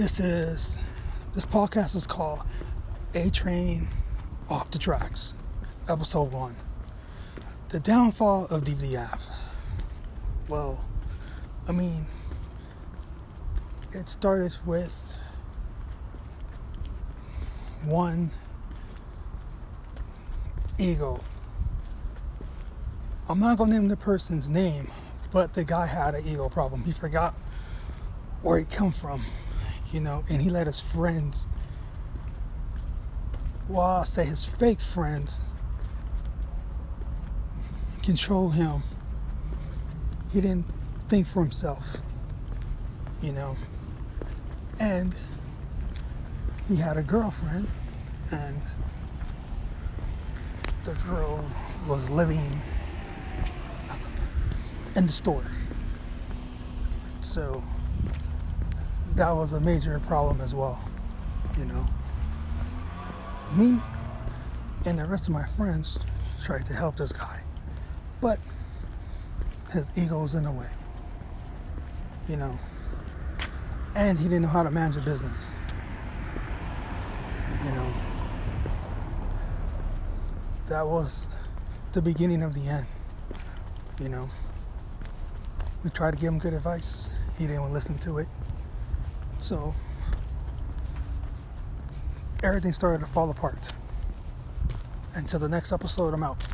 this is this podcast is called A Train Off the Tracks, episode one. The downfall of DBF. Well, I mean, it started with one ego. I'm not gonna name the person's name, but the guy had an ego problem. He forgot where he come from, you know, and he let his friends, well, I'll say his fake friends, control him. He didn't think for himself, you know, and he had a girlfriend, and the girl was living in the store. So that was a major problem as well, you know. Me and the rest of my friends tried to help this guy, but his ego was in the way, you know. And he didn't know how to manage a business, you know. That was the beginning of the end, you know. We tried to give him good advice. He didn't listen to it. So everything started to fall apart. Until the next episode, I'm out.